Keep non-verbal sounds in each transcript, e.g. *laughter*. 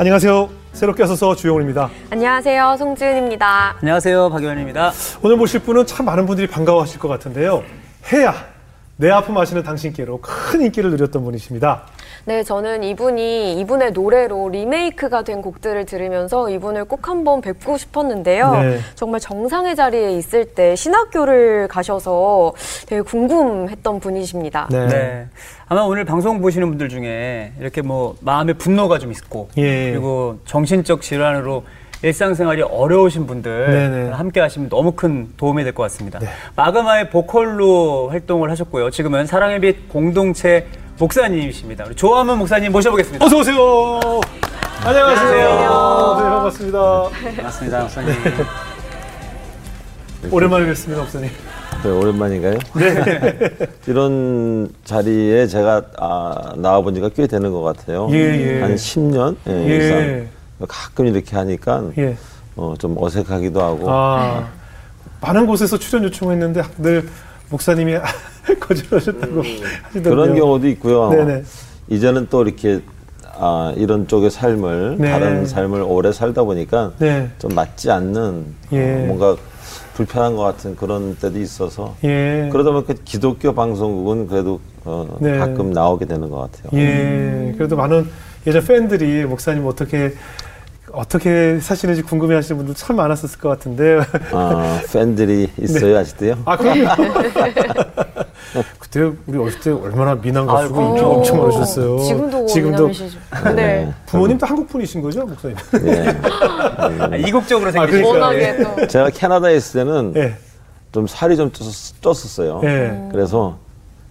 안녕하세요. 새롭게 와서 주영훈입니다. 안녕하세요. 송지은입니다. 안녕하세요. 박유현입니다. 오늘 모실 분은 참 많은 분들이 반가워하실 것 같은데요. 해야 내 아픔 아시는 당신께로 큰 인기를 누렸던 분이십니다. 네, 저는 이분이 이분의 노래로 리메이크가 된 곡들을 들으면서 이분을 꼭 한번 뵙고 싶었는데요. 네. 정말 정상의 자리에 있을 때 신학교를 가셔서 되게 궁금했던 분이십니다. 네. 네. 아마 오늘 방송 보시는 분들 중에 이렇게 뭐 마음에 분노가 좀 있고 예. 그리고 정신적 질환으로 일상생활이 어려우신 분들 네네. 함께 하시면 너무 큰 도움이 될 것 같습니다. 마그마의 보컬로 활동을 하셨고요. 지금은 사랑의 빛 공동체 목사님이십니다. 우리 조화문 목사님 모셔보겠습니다. 어서 오세요. 안녕하세요. 안녕하세요. 네, 반갑습니다. 반갑습니다, 목사님. 오랜만에 뵙습니다, 목사님. 네, 오랜만인가요? *laughs* 이런 자리에 제가 아, 나와본 지가 꽤 되는 것 같아요. 예, 예. 한 10년 예, 예. 이상. 가끔 이렇게 하니까 예. 어, 좀 어색하기도 하고 아, 많은 곳에서 출연 요청했는데 늘 목사님이 *laughs* 거절하셨다고 하시더라고요. 그런 경우도 있고요. 네네. 이제는 또 이렇게 아, 이런 쪽의 삶을 네. 다른 삶을 오래 살다 보니까 네. 좀 맞지 않는 예. 어, 뭔가 불편한 것 같은 그런 때도 있어서 예. 그러다 보니까 기독교 방송국은 그래도 어, 네. 가끔 나오게 되는 것 같아요. 예, 그래도 많은 예전 팬들이 목사님 어떻게 어떻게 사시는지 궁금해하시는 분들 참 많았었을 것 같은데. 아, 팬들이 있어요, 아직도요? 아 그럼요. *laughs* 그때 우리 어릴 때 얼마나 미남 가수고. 인기가 엄청 많으셨어요. 지금도 지금도 미남이시죠. 네. 부모님도 한국 분이신 거죠, 목사님? 네. 아, 이국적으로 아, 생기신 그러니까. 워낙에 또. 제가 캐나다에 있을 때는 예. 좀 살이 좀 쪘, 쪘었어요. 예. 그래서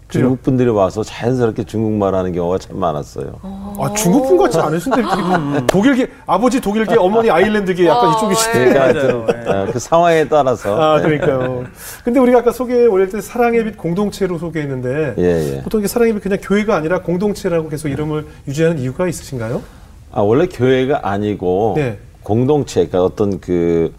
중국 분들이 와서 자연스럽게 중국말 하는 경우가 참 많았어요. 아 중국 분 같지 않으신데 되게 독일계 아버지 독일계 어머니 아일랜드계 약간 어, 이쪽이시대. 예. 그러니까 어, 그 상황에 따라서. 아 그러니까요. 근데 우리가 아까 소개 올릴 때 사랑의 빛 공동체로 소개했는데 예, 예. 보통 이게 사랑의 빛 그냥 교회가 아니라 공동체라고 계속 이름을 유지하는 이유가 있으신가요? 아, 원래 교회가 아니고 네. 공동체, 그러니까 어떤 그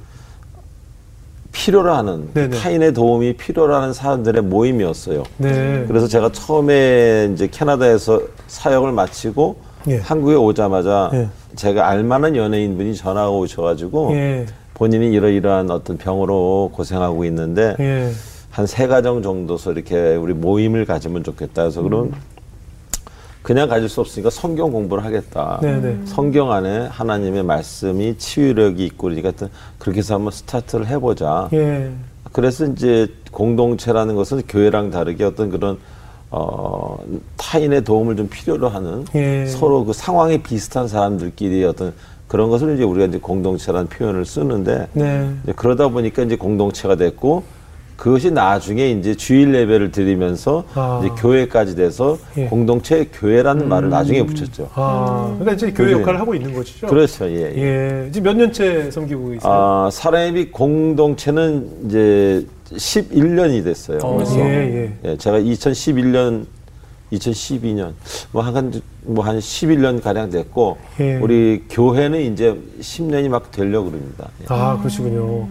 필요로 하는 네네. 타인의 도움이 필요로 하는 사람들의 모임이었어요. 네. 그래서 제가 처음에 이제 캐나다에서 사역을 마치고 예. 한국에 오자마자 예. 제가 알만한 연예인분이 전화가 오셔가지고 예. 본인이 이러이러한 어떤 병으로 고생하고 있는데 예. 한세 가정 정도서 이렇게 우리 모임을 가지면 좋겠다 해서 그럼 그냥 가질 수 없으니까 성경 공부를 하겠다. 네네. 성경 안에 하나님의 말씀이 치유력이 있고 그러니까 그렇게 해서 한번 스타트를 해보자. 예. 그래서 이제 공동체라는 것은 교회랑 다르게 어떤 그런 어, 타인의 도움을 좀 필요로 하는 예. 서로 그 상황이 비슷한 사람들끼리 어떤 그런 것을 이제 우리가 이제 공동체라는 표현을 쓰는데 네. 이제 그러다 보니까 이제 공동체가 됐고 그것이 나중에 이제 주일 예배를 드리면서 아. 이제 교회까지 돼서 예. 공동체 교회라는 말을 나중에 붙였죠. 아, 그러니까 이제 교회 역할을 하고 있는 것이죠. 그렇죠, 예. 예. 예. 지금 몇 년째 섬기고 계세요? 아, 빛 공동체는 이제 11년이 됐어요. 벌써. 예, 예. 예, 제가 2011년, 2012년, 뭐 한, 뭐 한 11년 가량 됐고, 예. 우리 교회는 이제 10년이 막 되려고 그럽니다. 예. 아, 그러시군요.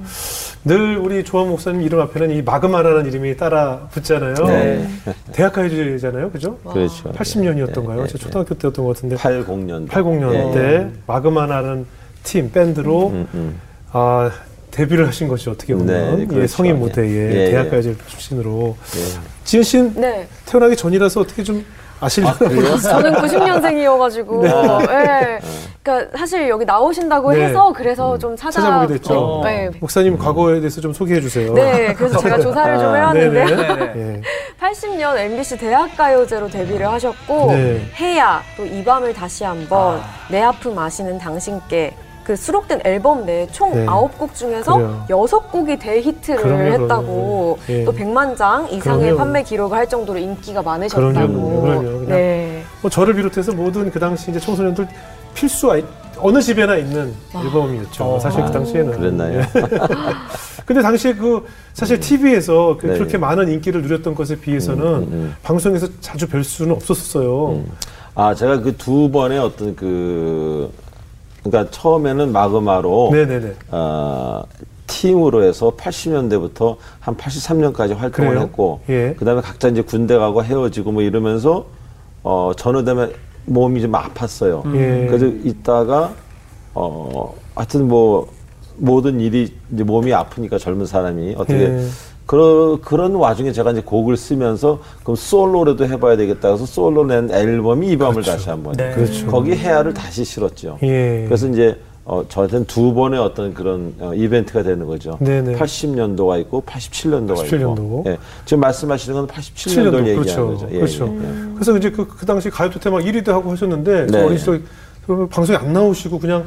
늘 우리 조한 목사님 이름 앞에는 이 마그마라는 이름이 따라 붙잖아요. 네. 대학가요제잖아요. 그죠? 그렇죠. 80년이었던가요? 예, 제 예, 초등학교 때였던 것 같은데. 80년. 80년 예. 때 마그마라는 팀, 밴드로 음, 음. 아, 데뷔를 하신 것이 어떻게 보면 네, 예, 그렇죠. 성인 예. 무대에 예, 예. 대학가요제 출신으로 예. 지은 씨는 네. 태어나기 전이라서 어떻게 좀 아시려나 저는 90년생이어가지고, 예. 그러니까 사실 여기 나오신다고 네. 해서 그래서 좀 찾아 찾아보게 됐죠. 어, 네. 목사님 과거에 대해서 좀 소개해 주세요. 네, 그래서 제가 조사를 좀 아, 해봤는데요. 네네. 예. 80년 MBC 대학가요제로 데뷔를 하셨고 네. 해야 또 이 밤을 다시 한번 내 아픔 아시는 당신께 그 수록된 앨범 내에 총 네. 아홉 곡 중에서 그래요. 여섯 곡이 대히트를 그럼요, 했다고 그럼요. 예. 또 100만 장 이상의 그럼요. 판매 기록을 할 정도로 인기가 많으셨다고. 그럼요, 그럼요. 그냥 네. 뭐 저를 비롯해서 모든 그 당시 이제 청소년들 필수 아이, 어느 집에나 있는 앨범이었죠. 어. 사실 그 당시에는. 그랬나요? 예. *laughs* 근데 당시에 그 사실 TV에서 그 네. 그렇게 많은 인기를 누렸던 것에 비해서는 음, 음. 방송에서 자주 뵐 수는 없었어요. 아, 제가 그 두 번의 어떤 그, 그러니까 처음에는 마그마로, 네네네. 어, 팀으로 해서 80년대부터 한 83년까지 활동을 그래요? 했고, 예. 그 다음에 각자 이제 군대 가고 헤어지고 뭐 이러면서, 어, 전후 되면 몸이 좀 아팠어요. 예. 그래서 있다가 어 하여튼 뭐 모든 일이 이제 몸이 아프니까 젊은 사람이 어떻게 예. 그런 그런 와중에 제가 이제 곡을 쓰면서 그럼 솔로라도 해봐야 되겠다 해서 솔로 낸 앨범이 이 밤을 다시 한번 네. 그렇죠. 거기 해야를 다시 실었죠. 예. 그래서 이제 어, 저한테는 두 번의 어떤 그런 어, 이벤트가 되는 거죠. 네네. 80년도가 있고 87년도가 87 년도. 있고. 예. 지금 말씀하시는 건 87년도를 7년도 얘기하는 그렇죠. 거죠. 예, 그렇죠. 예, 예. 그래서 이제 그, 그 당시 가요톱 테마 1위도 하고 하셨는데 저 네. 어린 시절 방송에 안 나오시고 그냥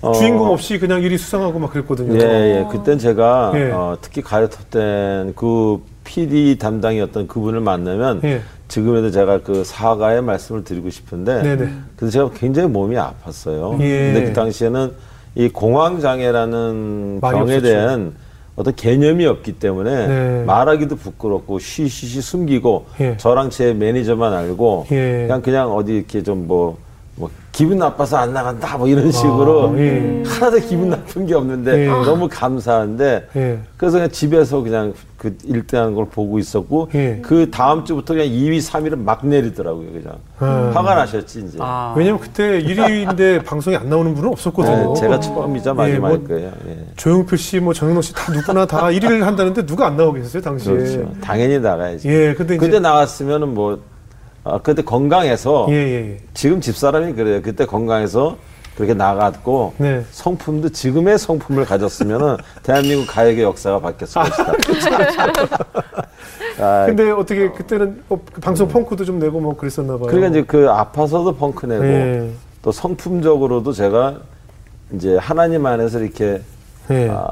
어. 주인공 없이 그냥 1위 수상하고 막 그랬거든요. 예, 예. 그땐 제가 예. 어, 특히 가요톱 땐그 PD 담당이었던 그분을 만나면 예. 지금에도 제가 그 사과의 말씀을 드리고 싶은데 네네. 그래서 제가 굉장히 몸이 아팠어요. 예. 근데 그 당시에는 이 공황 장애라는 말이 병에 없었죠. 대한 어떤 개념이 없기 때문에 네. 말하기도 부끄럽고 쉬쉬쉬 숨기고 예. 저랑 제 매니저만 알고 예. 그냥 그냥 어디 이렇게 좀뭐 뭐 기분 나빠서 안 나간다 뭐 이런 식으로 예. 하나도 기분 나쁜 게 없는데 예. 너무 감사한데 예. 그래서 그냥 집에서 그냥 그 1등하는 걸 보고 있었고 예. 그 다음 주부터 그냥 2위, 3위를 막 내리더라고요 그냥 아. 화가 나셨지 이제 아. 왜냐면 그때 1위인데 *laughs* 방송에 안 나오는 분은 없었거든요. 네, 제가 처음이자 마지막일 뭐 거예요 예. 조용필 씨, 뭐 정영록 씨다 누구나 다 1위를 한다는데 누가 안 나오고 계셨어요 당시에. 그렇죠 당연히 나가야지 예, 근데 이제 그때 나왔으면은 뭐 아, 그때 건강해서 예, 예, 예. 지금 집사람이 그래요 그때 건강해서 그렇게 나갔고 네. 성품도 지금의 성품을 가졌으면은 *laughs* 대한민국 가요계 역사가 바뀌었을 것이다. *laughs* 아, 근데 어떻게 그때는 어, 그 방송 펑크도 좀 내고 뭐 그랬었나 봐요. 그러니까 이제 그 아파서도 펑크 내고 예. 또 성품적으로도 제가 이제 하나님 안에서 이렇게 예. 아,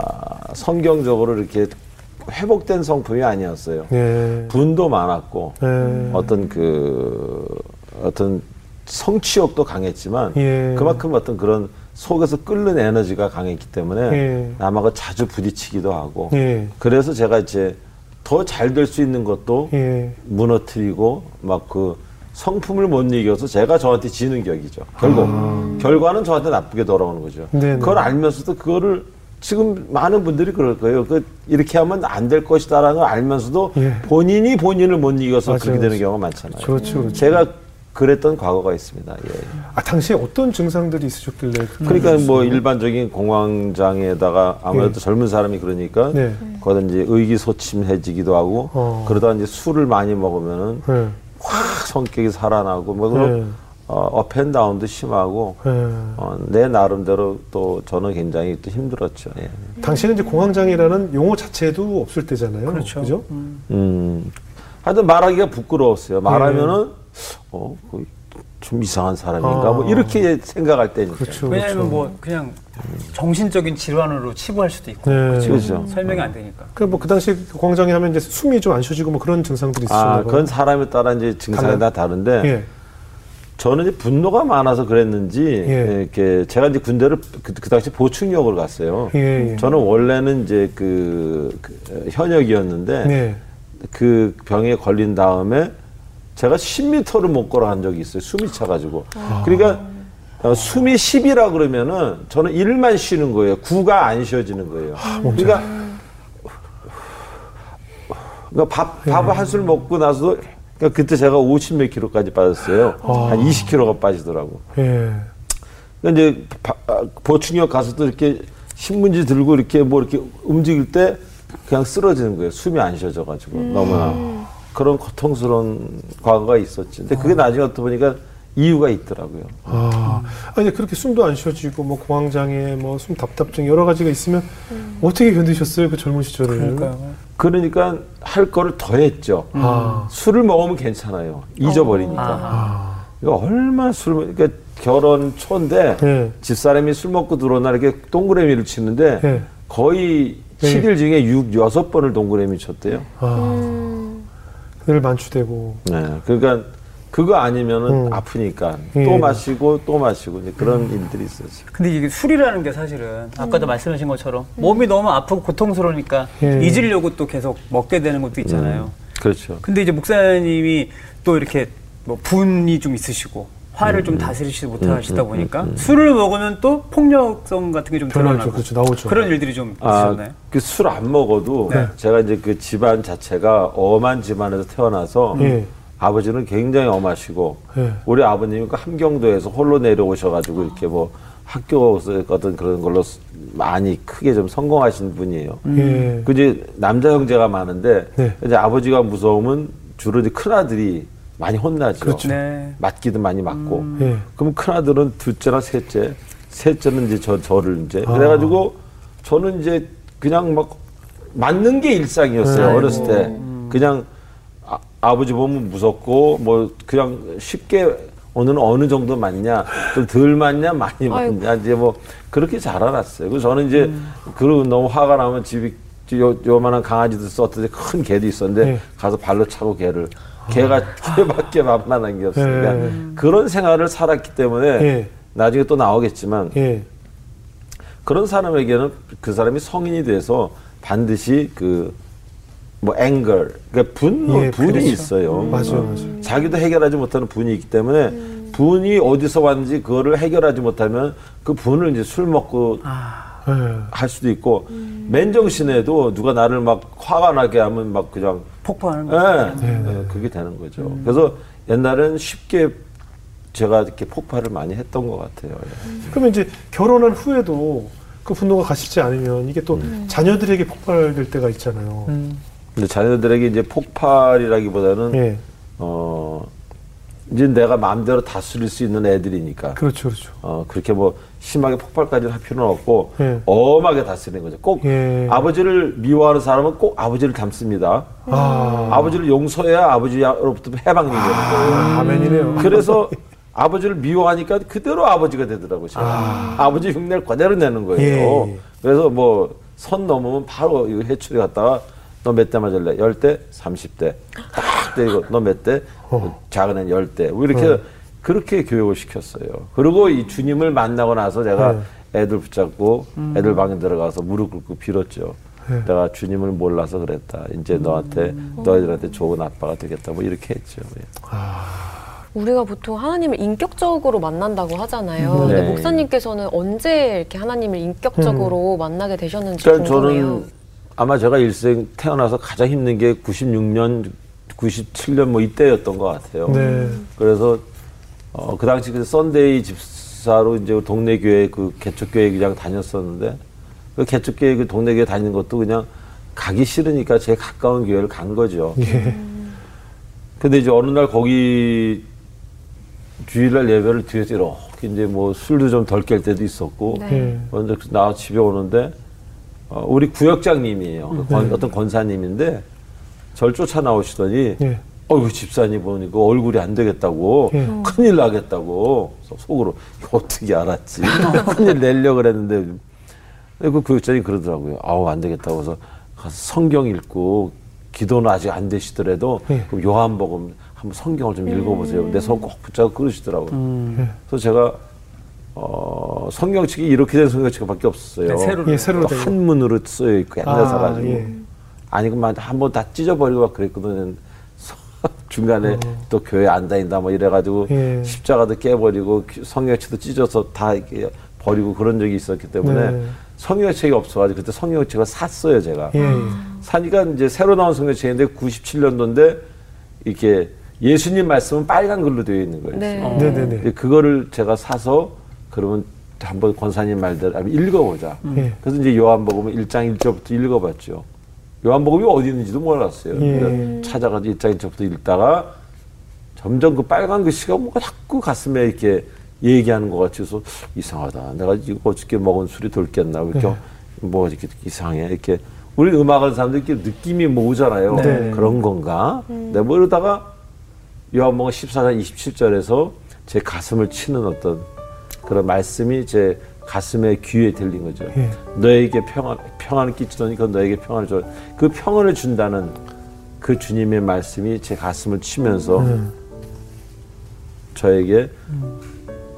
성경적으로 이렇게 회복된 성품이 아니었어요. 예. 분도 많았고 예. 어떤 그 어떤 성취욕도 강했지만 예. 그만큼 어떤 그런 속에서 끓는 에너지가 강했기 때문에 예. 남하고 자주 부딪히기도 하고 예. 그래서 제가 이제 더 잘 될 수 있는 것도 예. 무너뜨리고 막 그 성품을 못 이겨서 제가 저한테 지는 격이죠. 결국 결과는 저한테 나쁘게 돌아오는 거죠. 아. 네네. 그걸 알면서도 그거를 지금 많은 분들이 그럴 거예요. 그 이렇게 하면 안 될 것이다라는 걸 알면서도 예. 본인이 본인을 못 이겨서 맞아요, 그렇게 되는. 경우가 많잖아요. 그렇죠, 그렇죠. 제가 그랬던 과거가 있습니다. 예. 아 당시에 어떤 증상들이 있으셨길래? 그러니까 뭐 일반적인 공황장애에다가 아무래도 젊은 사람이 그러니까 네. 거기다 이제 의기소침해지기도 하고 어. 그러다 이제 술을 많이 먹으면은 예. 확 성격이 살아나고 뭐 그런 네. 어, 업앤다운도 심하고 예. 어, 내 나름대로 또 저는 굉장히 또 힘들었죠. 예. 당시에는 이제 공황장애라는 용어 자체도 없을 때잖아요. 그렇죠. 그죠? 음. 하여튼 말하기가 부끄러웠어요. 말하면은 어, 그좀 이상한 사람인가 아. 뭐 이렇게 생각할 때니까. 그렇죠. 왜냐하면 그렇죠. 뭐 그냥 정신적인 질환으로 치부할 수도 있고 네. 그렇죠. 설명이 안 되니까. 그뭐 그 당시에 그 공황장애 하면 이제 숨이 좀 안 쉬어지고 뭐 그런 증상들이 있으셨나 아. 그건 사람에 따라 이제 증상이 다 다른데 예. 저는 이제 분노가 많아서 그랬는지 예. 이렇게 제가 이제 군대를 그, 그 당시 보충역을 갔어요. 예, 예. 저는 원래는 이제 그, 그 현역이었는데 네. 그 병에 걸린 다음에 제가 10m를 못 걸어 간 적이 있어요. 숨이 차가지고. 그러니까 어, 숨이 10이라 그러면은 저는 1만 쉬는 거예요. 9가 안 쉬어지는 거예요. 그러니까 그러니까 밥, 밥을 한술 먹고 나서 그러니까 그때 제가 50 몇 킬로까지 빠졌어요. 한 20킬로가 빠지더라고. 예. 그러니까 이제 바- 아, 보충역 가서도 이렇게 신문지 들고 이렇게 뭐 이렇게 움직일 때 그냥 쓰러지는 거예요. 숨이 안 쉬어져가지고 너무나 그런 고통스러운 과거가 있었지. 근데 그게 나중에 어떠 보니까 이유가 있더라고요. 아, 아니 그렇게 숨도 안 쉬어지고 뭐 공황장애, 뭐 숨 답답증 여러 가지가 있으면 어떻게 견디셨어요 그 젊은 시절을? 그러니까요. 그러니까 할 거를 더 했죠. 아, 술을 먹으면 괜찮아요. 잊어버리니까. 아. 이거 얼마나 술을 먹- 그러니까 결혼 초인데 예. 집사람이 술 먹고 들어온 날 이렇게 동그라미를 치는데 예. 거의 예. 7일 중에 6, 6번을 동그라미 쳤대요. 아, 늘 만취되고. 네. 그러니까 그거 아니면은 음. 아프니까 예. 또 마시고 또 마시고 이제 그런 일들이 있었죠. 근데 이게 술이라는 게 사실은 아까도 말씀하신 것처럼 몸이 너무 아프고 고통스러우니까 예. 잊으려고 또 계속 먹게 되는 것도 있잖아요. 그렇죠. 근데 이제 목사님이 또 이렇게 뭐 분이 좀 있으시고 화를 좀 다스리지 못하시다 보니까 술을 먹으면 또 폭력성 같은 게좀 변화죠. 드러나고 그렇죠. 나오죠. 그런 일들이 좀 아, 있으셨나요? 그 술 안 먹어도 네. 제가 이제 그 집안 자체가 엄한 집안에서 태어나서 예. 아버지는 굉장히 엄하시고 예. 우리 아버님이 그 함경도에서 홀로 내려오셔가지고 이렇게 뭐 학교에서 어떤 그런 걸로 많이 크게 좀 성공하신 분이에요. 예. 그 이제 남자 형제가 많은데 네. 이제 아버지가 무서우면 주로 이제 큰 아들이 많이 혼나죠. 그렇죠. 네. 맞기도 많이 맞고. 예. 그럼 큰 아들은 둘째랑 셋째, 셋째는 이제 저 저를 이제 아. 그래가지고 저는 이제 그냥 막 맞는 게 일상이었어요 네. 어렸을 때 그냥 아, 아버지 보면 무섭고 뭐 그냥 쉽게 오늘은 어느 정도 맞냐 좀덜 맞냐 많이 맞냐 이제 뭐 그렇게 자라났어요. 그래서 저는 이제 그러고 너무 화가 나면 집이 요, 요만한 강아지도 썼더니 큰 개도 있었는데 네. 가서 발로 차고 개를 개가 개밖에 만만한 게 없으니까 네. 그런 생활을 살았기 때문에 예. 나중에 또 나오겠지만 예. 그런 사람에게는 그 사람이 성인이 돼서 반드시 그 뭐 앵걸 그러니까 분노 예, 분이 그렇죠. 있어요. 맞아요, 어. 맞아요. 자기도 해결하지 못하는 분이 있기 때문에 분이 어디서 왔는지 그거를 해결하지 못하면 그 분을 이제 술 먹고 예. 할 수도 있고 맨정신에도 누가 나를 막 화가 나게 하면 막 그냥 폭발하는 예, 거. 네, 네. 예, 그게 되는 거죠. 그래서 옛날에는 쉽게 제가 이렇게 폭발을 많이 했던 것 같아요. 예. 그러면 이제 결혼한 후에도 그 분노가 가시지 않으면 이게 또 자녀들에게 폭발될 때가 있잖아요. 음. 근데 자녀들에게 이제 폭발이라기보다는 예. 어 이제 내가 마음대로 다스릴 수 있는 애들이니까 그렇죠, 그렇죠. 어 그렇게 뭐 심하게 폭발까지는 할 필요는 없고 예. 엄하게 다스리는 거죠. 꼭 예. 아버지를 미워하는 사람은 꼭 아버지를 닮습니다. 아, 아버지를 용서해야 아버지로부터 해방이 되는 거예요. 아, 아멘이네요. 그래서 아버지를 미워하니까 그대로 아버지가 되더라고요. 아. 버지 흉내를 그대로 내는 거예요. 예, 예. 그래서 뭐 선 넘으면 바로 이 해초리 갔다가 너 몇 대 맞을래? 열 대, 삼십 대. 딱 때리고 너 몇 대? 어. 작은 애는 열 대. 뭐 이렇게 그렇게 교육을 시켰어요. 그리고 이 주님을 만나고 나서 제가 네. 애들 붙잡고 애들 방에 들어가서 무릎 꿇고 빌었죠. 네. 내가 주님을 몰라서 그랬다. 이제 너한테 너희들한테 좋은 아빠가 되겠다. 뭐 이렇게 했죠. 예. 우리가 보통 하나님을 인격적으로 만난다고 하잖아요. 네. 근데 목사님께서는 언제 이렇게 하나님을 인격적으로 만나게 되셨는지 그러니까 궁금해요. 저는 아마 제가 일생 태어나서 가장 힘든 게 96년, 97년 뭐 이때였던 것 같아요. 네. 그래서 어, 그 당시 그 Sunday 집사로 이제 동네 교회 그 개척교회 그냥 다녔었는데 그 개척교회 그 동네 교회 다니는 것도 그냥 가기 싫으니까 제일 가까운 교회를 간 거죠. 예. 근데 이제 어느 날 거기 주일날 예배를 뒤에서 이렇게 이제 뭐 술도 좀 덜 깰 때도 있었고 네. 예. 먼저 나 집에 오는데 어, 우리 구역장님이에요. 그 권- 어떤 권사님인데 절 쫓아 나오시더니 예. 어이구 집사님 보니까 얼굴이 안 되겠다고 예. 큰일 나겠다고 속으로 어떻게 알았지 *laughs* 큰일 내려 그랬는데 그 구역장이 그러더라고요. 아우 안 되겠다고 해서 가서 성경 읽고 기도는 아직 안 되시더라도 예. 그럼 요한복음 한번 성경을 좀 읽어보세요. 내손 꼭 붙잡고 그러시더라고요. 예. 그래서 제가 어, 성경책이 이렇게 된 성경책밖에 없었어요. 네, 새로 예, 새로 또된 거. 한문으로 쓰여 있고 옛날 아, 사가지고 예. 아니 그만 한번 다 찢어버리고 막 그랬거든. *laughs* 중간에 또 교회 안 다닌다 뭐 이래가지고 어. 예. 십자가도 깨버리고 기- 성경책도 찢어서 다 이렇게 버리고 그런 적이 있었기 때문에 네. 성경책이 없어가지고 그때 성경책을 샀어요 제가. 예. 사니까 이제 새로 나온 성경책인데 97년도인데 이렇게 예수님 말씀은 빨간 글로 되어 있는 거예요. 네. 어. 네네네. 근데 그거를 제가 사서 그러면 한번 권사님 말대로 한번 읽어보자. 예. 그래서 이제 요한복음 1장 1절부터 읽어봤죠. 요한복음이 어디 있는지도 몰랐어요. 예. 찾아가지고 1장 1절부터 읽다가 점점 그 빨간 글씨가 뭔가 자꾸 가슴에 이렇게 얘기하는 것 같이 해서 이상하다. 내가 이거 어저께 먹은 술이. 왜 이렇게 네. 뭐 이렇게 이상해. 이렇게 우리 음악하는 사람들 이렇게 느낌이 뭐 오잖아요. 네. 그런 건가? 내가 뭐 이러다가 요한복음 14장 27절에서 제 가슴을 치는 어떤 그런 말씀이 제 가슴에 귀에 들린 거죠. 예. 너에게 평안, 평안을 끼치더니 그 너에게 평안을 줘. 그 평안을 준다는 그 주님의 말씀이 제 가슴을 치면서 음. 저에게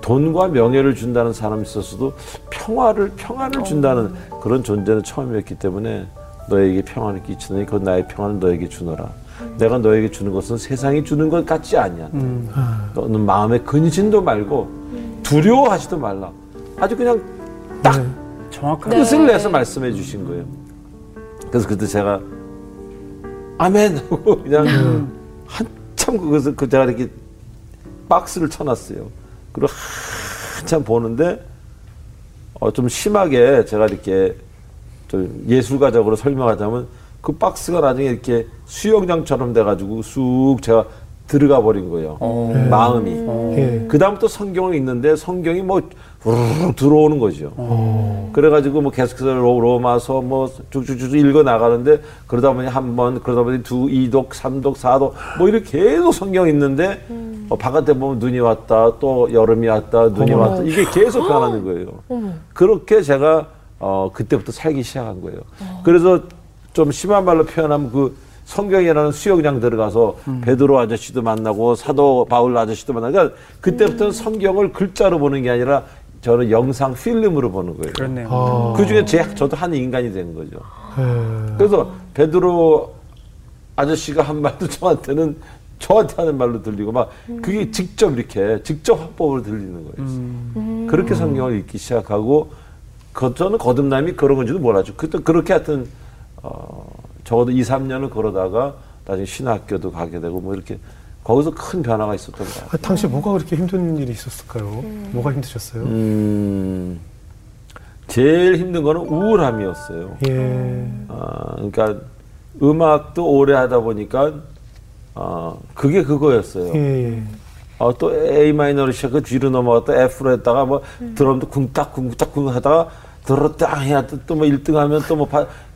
돈과 명예를 준다는 사람이 있었어도 평화를 평안을 준다는 그런 존재는 처음이었기 때문에 너에게 평안을 끼치더니 그 나의 평안을 너에게 주노라. 내가 너에게 주는 것은 세상이 주는 것 같지 아니야. 아, 너는 마음에 근심도 말고 두려워하지도 말라. 아주 그냥 딱 네. 네. 뜻을 내서 말씀해 주신 거예요. 그래서 그때 제가 아멘 하고 *laughs* 그냥 한참 한참 그것을 그 제가 이렇게 박스를 쳐놨어요. 그리고 한참 보는데 어, 좀 심하게 제가 이렇게 좀 예술가적으로 설명하자면 그 박스가 나중에 이렇게 수영장처럼 돼가지고 쑥 제가 들어가 버린 거예요. 마음이. 예. 그 다음부터 성경을 읽는데 성경이 뭐 우르르 들어오는 거죠. 그래가지고 뭐 계속해서 로- 로마서 뭐 쭉쭉쭉 읽어 나가는데 그러다 보니 한 번, 그러다 보니 두, 이독, 삼독, 사독 뭐 이렇게 계속 성경 읽는데 어, 바깥에 보면 눈이 왔다, 또 여름이 왔다, 눈이 왔다 이게 계속 변하는 거예요. 그렇게 제가 어, 그때부터 살기 시작한 거예요. 그래서 좀 심한 말로 표현하면 그 성경이라는 수영장 들어가서 베드로 아저씨도 만나고 사도 바울 아저씨도 만나고 그러니까 그때부터는 성경을 글자로 보는 게 아니라 저는 영상 필름으로 보는 거예요. 그렇네요. 아. 그 중에 제 저도 한 인간이 된 거죠. 예. 그래서 베드로 아저씨가 한 말도 저한테는 저한테 하는 말로 들리고 막 그게 직접 이렇게 직접 화법으로 들리는 거예요. 그렇게 성경을 읽기 시작하고 그 저는 거듭남이 그런 건지도 몰랐죠. 그때 그렇게 하여튼 어, 적어도 2, 3년을 그러다가 나중에 신학교도 가게 되고 뭐 이렇게 거기서 큰 변화가 있었던 것 같아요. 아, 당시 뭐가 그렇게 힘든 일이 있었을까요? 뭐가 힘드셨어요? 음, 제일 힘든 거는 우울함이었어요. 예. 아, 그러니까 음악도 오래 하다 보니까 어, 그게 그거였어요. 예. 예. 어, 또 A 마이너를 시작해 뒤로 넘어갔다 F로 했다가 뭐 드럼도 쿵딱 쿵딱 쿵 하다가 들었다 해야 또 뭐 1등 하면 또 뭐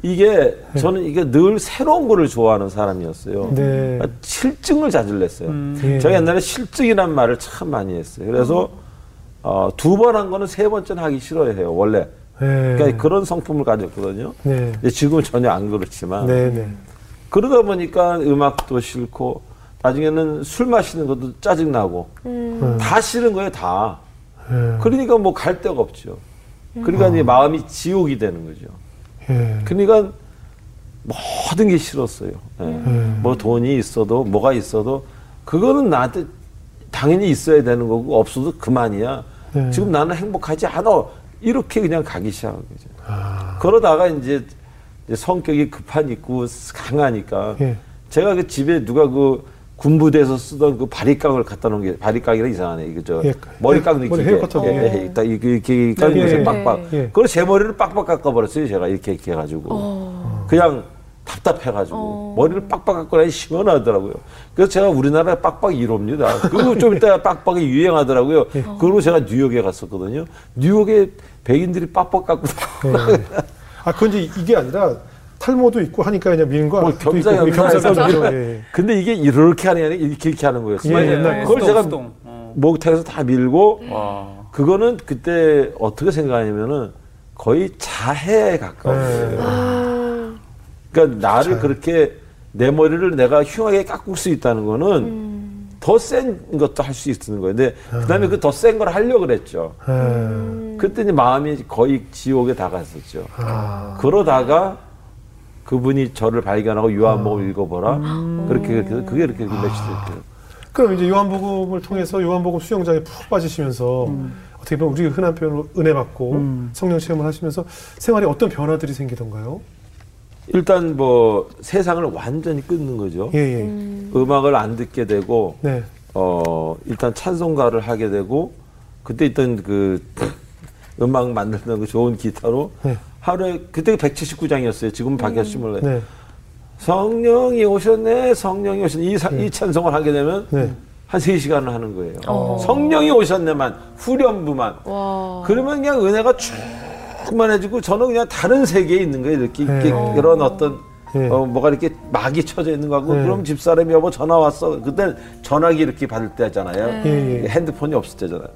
이게 저는 이게 늘 새로운 거를 좋아하는 사람이었어요. 네. 아, 실증을 자주 냈어요. 예. 제가 옛날에 실증이란 말을 참 많이 했어요. 그래서 어, 두 번 한 거는 세 번째는 하기 싫어해요. 원래. 예. 그러니까 그런 성품을 가졌거든요. 네. 근데 지금은 전혀 안 그렇지만 네, 네. 그러다 보니까 음악도 싫고 나중에는 술 마시는 것도 짜증 나고 다 싫은 거예요 다. 예. 그러니까 뭐 갈 데가 없죠. 그러니까 이제 마음이 지옥이 되는 거죠. 예. 그러니까 모든 게 싫었어요. 예. 뭐 돈이 있어도 뭐가 있어도 그거는 나한테 당연히 있어야 되는 거고 없어도 그만이야. 네. 지금 나는 행복하지 않아. 이렇게 그냥 가기 시작한 거죠. 그러다가 이제, 이제 성격이 급하니까 강하니까 예. 제가 그 집에 누가 그 군부대에서 쓰던 그 바리깡을 갖다 놓은 게 바리깡이라 이상하네. 이거 저 예. 머리깡 머리 느끼게. 헤어커터. 예, 예, 예. 딱 이렇게 이렇게 깎는 예, 거죠. 예. 빡빡. 예. 그걸 제 머리를 빡빡 깎아버렸어요. 제가 이렇게 이렇게 해가지고 그냥 답답해가지고 머리를 빡빡 깎고 나니 시원하더라고요. 그래서 제가 우리나라 빡빡 1호입니다. 그리고 좀 이따 *laughs* 빡빡이 유행하더라고요. 그리고 제가 뉴욕에 갔었거든요. 뉴욕에 백인들이 빡빡 깎고 예. 아, 그건 이제 이게 아니라 탈모도 있고 하니까 그냥 미는 거뭐 아니고 겸사겸사 겸사 겸사. 해서. 예. 근데 이게 이렇게 하는 게 아니라 이렇게 이렇게 하는 거였어요. 예, 옛날 네, 그걸 수동, 제가 수동. 어. 목탁에서 다 밀고 와. 그거는 그때 어떻게 생각하냐면은 거의 자해에 가까운 네. 거예요. 그러니까 나를 그렇게 내 머리를 내가 흉하게 깎을 수 있다는 거는 더센 것도 할 수 있는 거예요. 근데 그다음에 그 더 센 걸 하려고 그랬죠. 예. 그때 이제 마음이 거의 지옥에 다갔었죠. 아. 그러다가 그분이 저를 발견하고 요한복음 읽어보라. 그렇게 그렇게 해서 그게 이렇게 며칠 됐대요. 그럼 이제 요한복음을 통해서 요한복음 수영장에 푹 빠지시면서 어떻게 보면 우리 흔한 표현으로 은혜 받고 성령 체험을 하시면서 생활에 어떤 변화들이 생기던가요? 일단 뭐 세상을 완전히 끊는 거죠. 예, 예. 음 악을 안 듣게 되고 네. 어 일단 찬송가를 하게 되고 그때 있던 그 음악 만드는 그 좋은 기타로 네. 하루에 그때 179장이었어요. 지금 바뀌었지 몰라요. 네. 성령이 오셨네, 성령이 오셨네. 이, 사- 이 찬송을 하게 되면 네. 한 3시간을 하는 거예요. 성령이 오셨네만, 후렴부만. 와. 그러면 그냥 은혜가 충만해지고 저는 그냥 다른 세계에 있는 거예요. 이렇게, 이렇게 네. 그런 어떤 네. 어, 뭐가 이렇게 막이 쳐져 있는 거 같고 네. 그럼 집사람이 여보 전화 왔어. 그때 전화기 이렇게 받을 때 하잖아요. 예, 예. 핸드폰이 없을 때잖아요.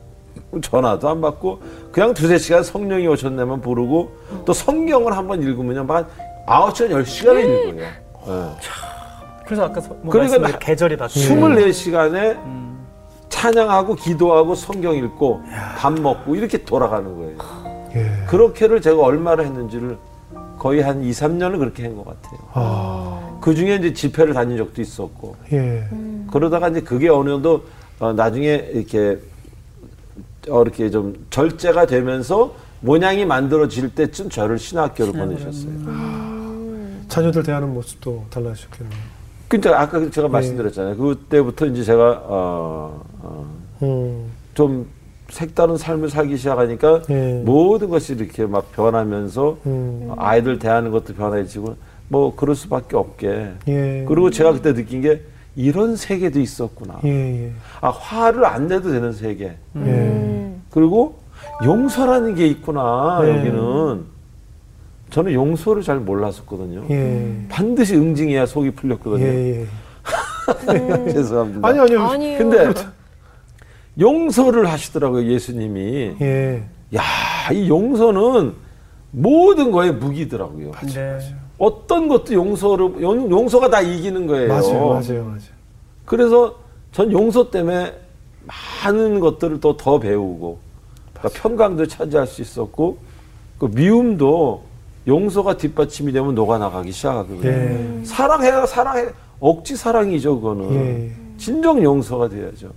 전화도 안 받고 그냥 두세 시간 성령이 오셨네만 부르고 또 성경을 한번 읽으면 막 아홉 시간 열 시간을 읽어요. 예. 그래서 아까 서- 뭐 그러니까 계절이 바뀌는 24시간에 찬양하고 기도하고 성경 읽고 밥 먹고 이렇게 돌아가는 거예요. 예. 그렇게를 제가 얼마나 했는지를 거의 한 2, 3년을 그렇게 한 것 같아요. 아. 그 중에 이제 집회를 다닌 적도 있었고 예. 그러다가 이제 그게 어느 정도 어, 나중에 이렇게 어, 이렇게 좀 절제가 되면서 모양이 만들어질 때쯤 저를 신학교를 보내셨어요. 자녀들 대하는 모습도 달라지셨겠네요. 근데 아까 제가 말씀드렸잖아요. 그때부터 이제 제가 어, 어, 음. 좀 색다른 삶을 살기 시작하니까 예. 모든 것이 이렇게 막 변하면서 음. 아이들 대하는 것도 변해지고 뭐 그럴 수밖에 없게. 예. 그리고 제가 그때 느낀 게 이런 세계도 있었구나. 예, 예. 아 화를 안 내도 되는 세계. 예. 음. 그리고 용서라는 게 있구나 네. 여기는. 저는 용서를 잘 몰랐었거든요. 예. 반드시 응징해야 속이 풀렸거든요. 예, 예. *laughs* 죄송합니다. 아니, 아니요. 아니요. 근데 용서를 하시더라고요 예수님이. 예. 야, 이 용서는 모든 거에 무기더라고요. 네. 어떤 것도 용서를 용, 용서가 다 이기는 거예요. 맞아요, 맞아요, 맞아요. 그래서 전 용서 때문에 많은 것들을 또 더 배우고 그러니까 평강도 차지할 수 있었고 그 미움도 용서가 뒷받침이 되면 녹아나가기 시작하거든요. 예. 사랑해야 사랑해 억지 사랑이죠 그거는 예. 진정 용서가 돼야죠.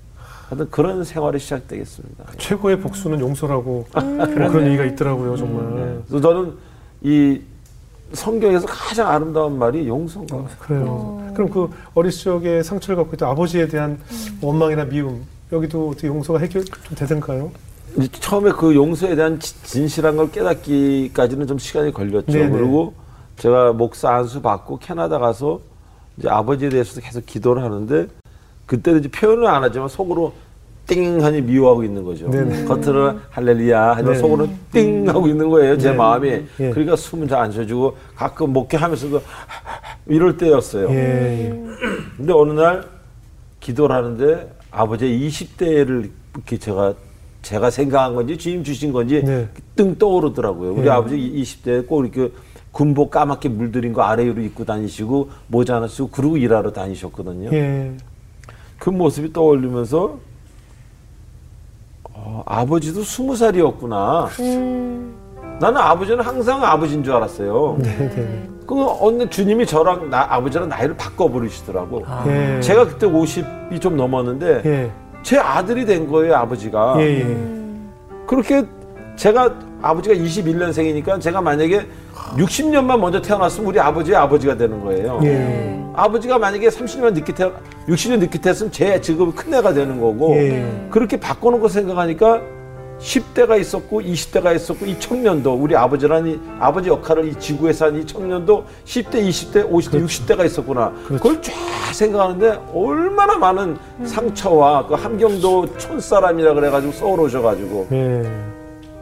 하여튼 그런 생활이 시작되겠습니다. 최고의 복수는 용서라고 뭐 그런 얘기가 있더라고요, 정말. 네. 그래서 저는 이 성경에서 가장 아름다운 말이 용서인 것 같아요. 그래요. 그럼 그 어린 적에 상처를 갖고 있던 아버지에 대한 원망이나 미움 여기도 어떻게 용서가 해결 좀 되던가요? 처음에 그 용서에 대한 지- 진실한 걸 깨닫기까지는 좀 시간이 걸렸죠. 네네. 그리고 제가 목사 안수 받고 캐나다 가서 이제 아버지에 대해서 계속 기도를 하는데 그때는 이제 표현을 안 하지만 속으로 띵 하니 미워하고 있는 거죠. 네네. 겉으로는 할렐루야 하지만 네. 속으로는 띵 하고 있는 거예요. 제 네. 마음이. 예. 그러니까 숨은 잘안 쉬어지고 가끔 목회하면서도 이럴 때였어요. 예, 예. 근데 어느 날 기도를 하는데 아버지의 20대를 이렇게 제가 제가 생각한 건지 주님 주신 건지 네. 뜬 떠오르더라고요. 우리 예. 아버지 20대에 꼭 이렇게 군복 까맣게 물들인 거 아래 위로 입고 다니시고 모자 하나 쓰고 그러고 일하러 다니셨거든요. 예. 그 모습이 떠올리면서 어, 아버지도 스무 살이었구나. 음. 나는 아버지는 항상 아버지인 줄 알았어요. 네, 네. 그 어느 주님이 저랑 나, 아버지랑 나이를 바꿔 부르시더라고. 예. 제가 그때 50이 좀 넘었는데 예. 제 아들이 된 거예요, 아버지가. 예, 예. 그렇게 제가 아버지가 21년생이니까 제가 만약에 60년만 먼저 태어났으면 우리 아버지의 아버지가 되는 거예요. 예. 아버지가 만약에 30년 늦게 태어 60년 늦게 태어났으면 제 지금 큰애가 되는 거고 예. 그렇게 바꿔놓고 생각하니까 10대가 있었고 20대가 있었고 이 청년도 우리 아버지라는 이 아버지 역할을 이 지구에서 한 이 청년도 10대, 20대, 50대, 60대가 있었구나. 그걸 쫙 생각하는데 얼마나 많은 상처와 그 함경도 촌 사람이라 그래가지고 서울 오셔가지고 예.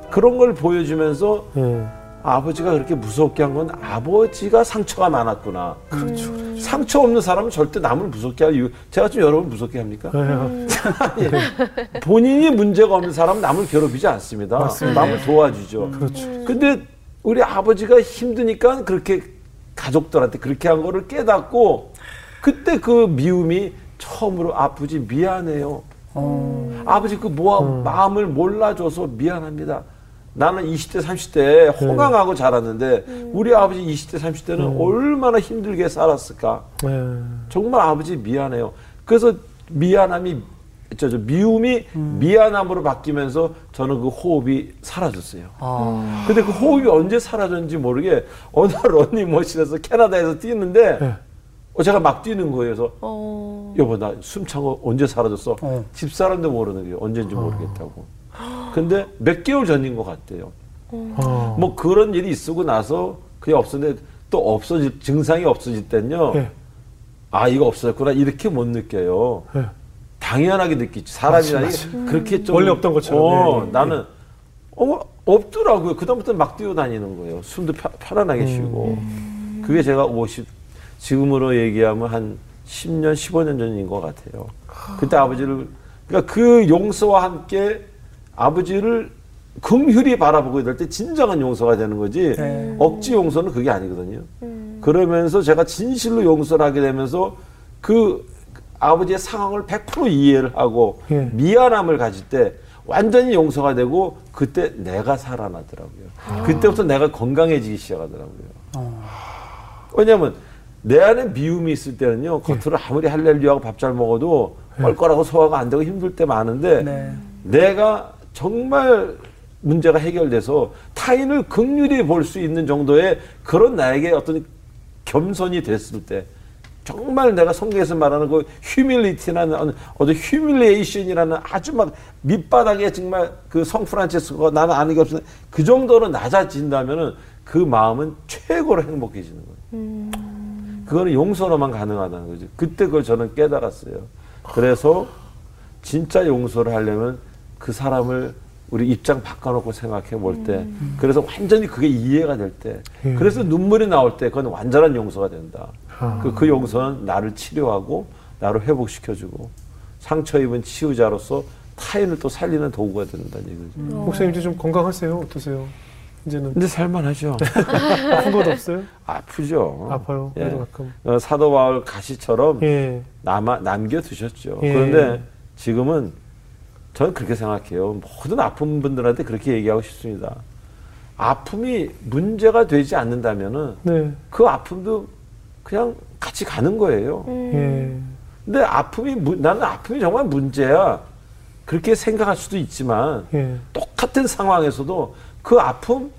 그런 걸 보여주면서 예. 아버지가 그렇게 무섭게 한 건 아버지가 상처가 많았구나. 그렇죠. 상처 없는 사람은 절대 남을 무섭게 할 이유. 제가 좀 여러분 무섭게 합니까? 예. *laughs* 아니, 본인이 문제가 없는 사람은 남을 괴롭히지 않습니다. 맞습니다. 남을 도와주죠. 그렇죠. 근데 우리 아버지가 힘드니까 그렇게 가족들한테 그렇게 한 거를 깨닫고 그때 그 미움이 처음으로 아버지 미안해요. 아버지 그 모아 마음을 몰라줘서 미안합니다. 나는 20대, 30대 호강하고 자랐는데 우리 아버지 20대, 30대는 얼마나 힘들게 살았을까. 예. 정말 아버지 미안해요. 그래서 미안함이 저, 저 미움이 미안함으로 바뀌면서 저는 그 호흡이 사라졌어요. 아. 근데 그 호흡이 언제 사라졌는지 모르게 어느 날 런닝머신에서 캐나다에서 뛰는데 네. 어, 제가 막 뛰는 거예요. 그래서 어. 여보 나 숨찬 거 언제 사라졌어? 어. 집사람도 모르는 거예요. 언제인지 모르겠다고. 근데 몇 개월 전인 것 같대요. 어. 뭐 그런 일이 있고 나서 그게 없었는데 또 없어질 증상이 없어질 땐요. 예. 아 이거 없어졌구나 이렇게 못 느껴요. 예. 당연하게 느끼지. 사람이라니 맞아, 그렇게 좀 원래 없던 것처럼. 어, 예, 예. 나는 어 없더라고요. 그다음부터 막 뛰어다니는 거예요. 숨도 편, 편안하게 음. 쉬고. 그게 제가 50 지금으로 얘기하면 한 10년 15년 전인 것 같아요. 그때 아버지를 그러니까 그 용서와 함께 아버지를 긍휼히 바라보고 이럴 때 진정한 용서가 되는 거지 네. 억지 용서는 그게 아니거든요. 그러면서 제가 진실로 용서를 하게 되면서 그 아버지의 상황을 100% 이해를 하고 예. 미안함을 가질 때 완전히 용서가 되고 그때 내가 살아나더라고요. 그때부터 내가 건강해지기 시작하더라고요. 왜냐하면 내 안에 미움이 있을 때는요 겉으로 아무리 할렐루야하고 밥 잘 먹어도 뻘뻘하고 소화가 안 되고 힘들 때 많은데 네. 내가 정말 문제가 해결돼서 타인을 긍휼히 볼수 있는 정도의 그런 나에게 어떤 겸손이 됐을 때 정말 내가 성경에서 말하는 그 humility라는 어떤 humiliation이라는 아주 막 밑바닥에 정말 그 성프란체스코가 나는 아는 게 없는데 그 정도로 낮아진다면은 그 마음은 최고로 행복해지는 거예요. 그거는 용서로만 가능하다는 거죠. 그때 그걸 저는 깨달았어요. 그래서 진짜 용서를 하려면 그 사람을 우리 입장 바꿔놓고 생각해 볼 때, 그래서 완전히 그게 이해가 될 때, 예. 그래서 눈물이 나올 때, 그건 완전한 용서가 된다. 아. 그, 그 용서는 나를 치료하고, 나를 회복시켜주고, 상처 입은 치유자로서 타인을 또 살리는 도구가 된다는 얘기죠. 목사님 이제 좀 건강하세요? 어떠세요? 이제는 근데 살만하죠. *laughs* 아픈 것 없어요? 아프죠. 아파요. 예. 그래도 가끔. 어, 사도 바울 가시처럼 예. 남아, 남겨 두셨죠. 예. 그런데 지금은 저는 그렇게 생각해요. 모든 아픈 분들한테 그렇게 얘기하고 싶습니다. 아픔이 문제가 되지 않는다면은 네. 그 아픔도 그냥 같이 가는 거예요. 예. 근데 아픔이, 문- 나는 아픔이 정말 문제야. 그렇게 생각할 수도 있지만 예. 똑같은 상황에서도 그 아픔,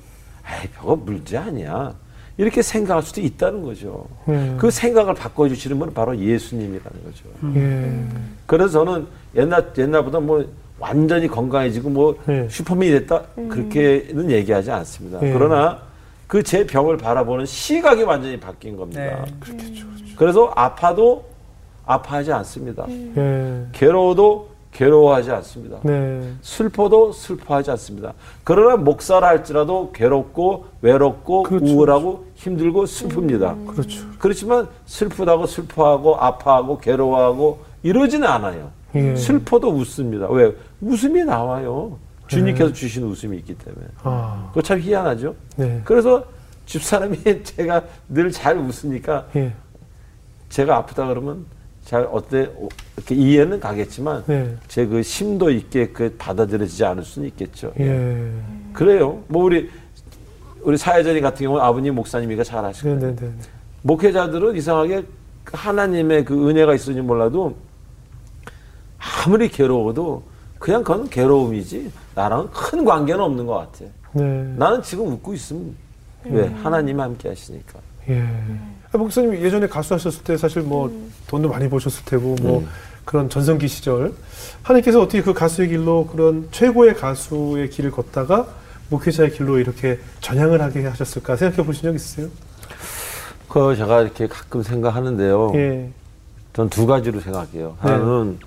에이, 별거 문제 아니야. 이렇게 생각할 수도 있다는 거죠. 예. 그 생각을 바꿔주시는 분은 바로 예수님이라는 거죠. 예. 그래서 저는 옛날 옛날보다 뭐 완전히 건강해지고 뭐 네. 슈퍼맨이 됐다 그렇게는 얘기하지 않습니다. 네. 그러나 그 제 병을 바라보는 시각이 완전히 바뀐 겁니다. 네. 그렇겠죠. 그래서 아파도 아파하지 않습니다. 예. 괴로워도 괴로워하지 않습니다. 네. 슬퍼도 슬퍼하지 않습니다. 그러나 목사라 할지라도 괴롭고 외롭고 그렇죠. 우울하고 힘들고 슬픕니다. 그렇죠. 그렇지만 슬프다고 슬퍼하고 아파하고 괴로워하고 이러지는 않아요. 예. 슬퍼도 웃습니다. 왜? 웃음이 나와요. 주님께서 주신 웃음이 있기 때문에. 아. 그거 참 희한하죠? 네. 그래서 집사람이 *laughs* 제가 늘 잘 웃으니까 예. 제가 아프다 그러면 잘 어때? 어, 이렇게 이해는 가겠지만 네. 제그 심도 있게 그 받아들여지지 않을 수는 있겠죠. 예. 그래요. 뭐 우리 우리 사회자님 같은 경우는 아버님 목사님이가 잘 아시고 네, 네, 네. 목회자들은 이상하게 그 하나님의 그 은혜가 있으니 몰라도 아무리 괴로워도 그냥 그건 괴로움이지 나랑은 큰 관계는 없는 것 같아. 네. 나는 지금 웃고 있으면 왜 하나님 함께 하시니까. 예. 아, 목사님 예전에 가수 하셨을 때 사실 뭐 돈도 많이 버셨을 테고 뭐 그런 전성기 시절 하나님께서 어떻게 그 가수의 길로 그런 최고의 가수의 길을 걷다가 목회자의 길로 이렇게 전향을 하게 하셨을까 생각해 보신 적 있으세요? 그 제가 이렇게 가끔 생각하는데요. 예. 전두 가지로 생각해요. 하나는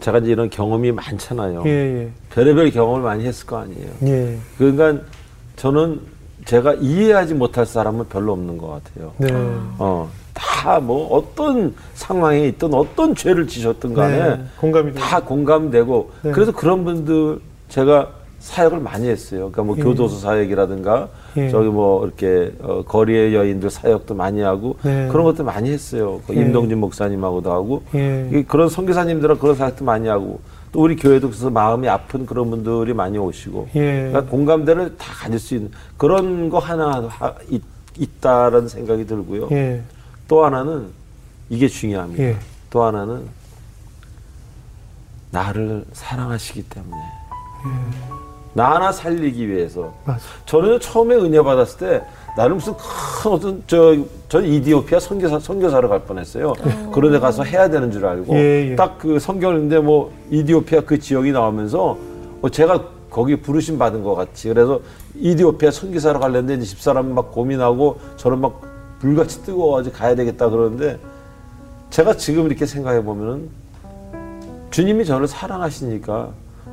제가 이제 이런 경험이 많잖아요. 예, 별의별 경험을 많이 했을 거 아니에요. 예. 예. 그러니까 저는 제가 이해하지 못할 사람은 별로 없는 것 같아요. 네. 어, 다 뭐 어떤 상황에 있든 어떤 죄를 지셨든 간에 네. 공감이. 다 공감되고 네. 그래서 그런 분들 제가 사역을 많이 했어요. 그러니까 뭐 예. 교도소 사역이라든가 예. 저기 뭐 이렇게 어, 거리의 여인들 사역도 많이 하고 네. 그런 것도 많이 했어요. 그 예. 임동진 목사님하고도 하고 예. 이 그런 선교사님들은 그런 사역도 많이 하고 또 우리 교회도 그래서 마음이 아픈 그런 분들이 많이 오시고 예. 그러니까 공감대를 다 가질 수 있는 그런 거 하나 하, 있, 있다라는 생각이 들고요. 예. 또 하나는 이게 중요합니다. 예. 또 하나는 나를 사랑하시기 때문에 나 하나 살리기 위해서 맞아. 저는 처음에 은혜 받았을 때 나는 무슨 큰 어떤 저 저는 이디오피아 선교사 선교사로 갈 뻔했어요. 그런 데 가서 해야 되는 줄 알고 예, 예. 딱그 성경인데 뭐 이디오피아 그 지역이 나오면서 어, 제가 거기 부르심 받은 것 같이 그래서 이디오피아 선교사로 가려는데 이제 집사람 막 고민하고 저는 막 불같이 뜨거워가지고 가야 되겠다 그러는데 제가 지금 이렇게 생각해 보면은 주님이 저를 사랑하시니까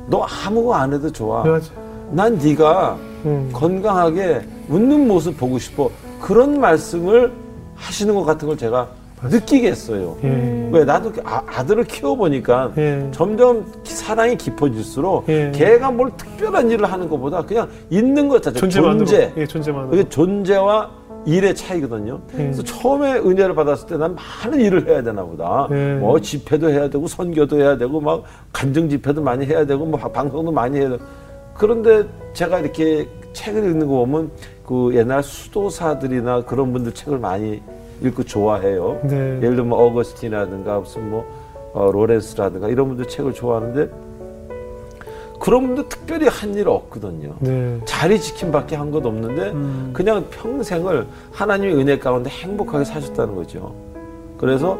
너 아무 거 안 해도 좋아. 맞아. 난 네가 음. 건강하게 웃는 모습 보고 싶어. 그런 말씀을 하시는 것 같은 걸 제가 느끼게 했어요. 예. 왜 나도 아, 아들을 키워보니까 예. 점점 사랑이 깊어질수록 예. 걔가 뭘 특별한 일을 하는 것보다 그냥 있는 것 자체 존재만으로. 존재 예, 존재만으로. 그게 존재와 일의 차이거든요. 그래서 처음에 은혜를 받았을 때 난 많은 일을 해야 되나 보다. 예. 뭐 집회도 해야 되고 선교도 해야 되고 막 간증 집회도 많이 해야 되고 뭐 방송도 많이 해야 되고. 그런데 제가 이렇게 책을 읽는 거 보면 그 옛날 수도사들이나 그런 분들 책을 많이 읽고 좋아해요. 네. 예를 들면 어거스틴이라든가 무슨 뭐 어, 로렌스라든가 이런 분들 책을 좋아하는데 그런 분들 특별히 한 일 없거든요. 네. 자리 지킴밖에 한 것 없는데 그냥 평생을 하나님의 은혜 가운데 행복하게 사셨다는 거죠. 그래서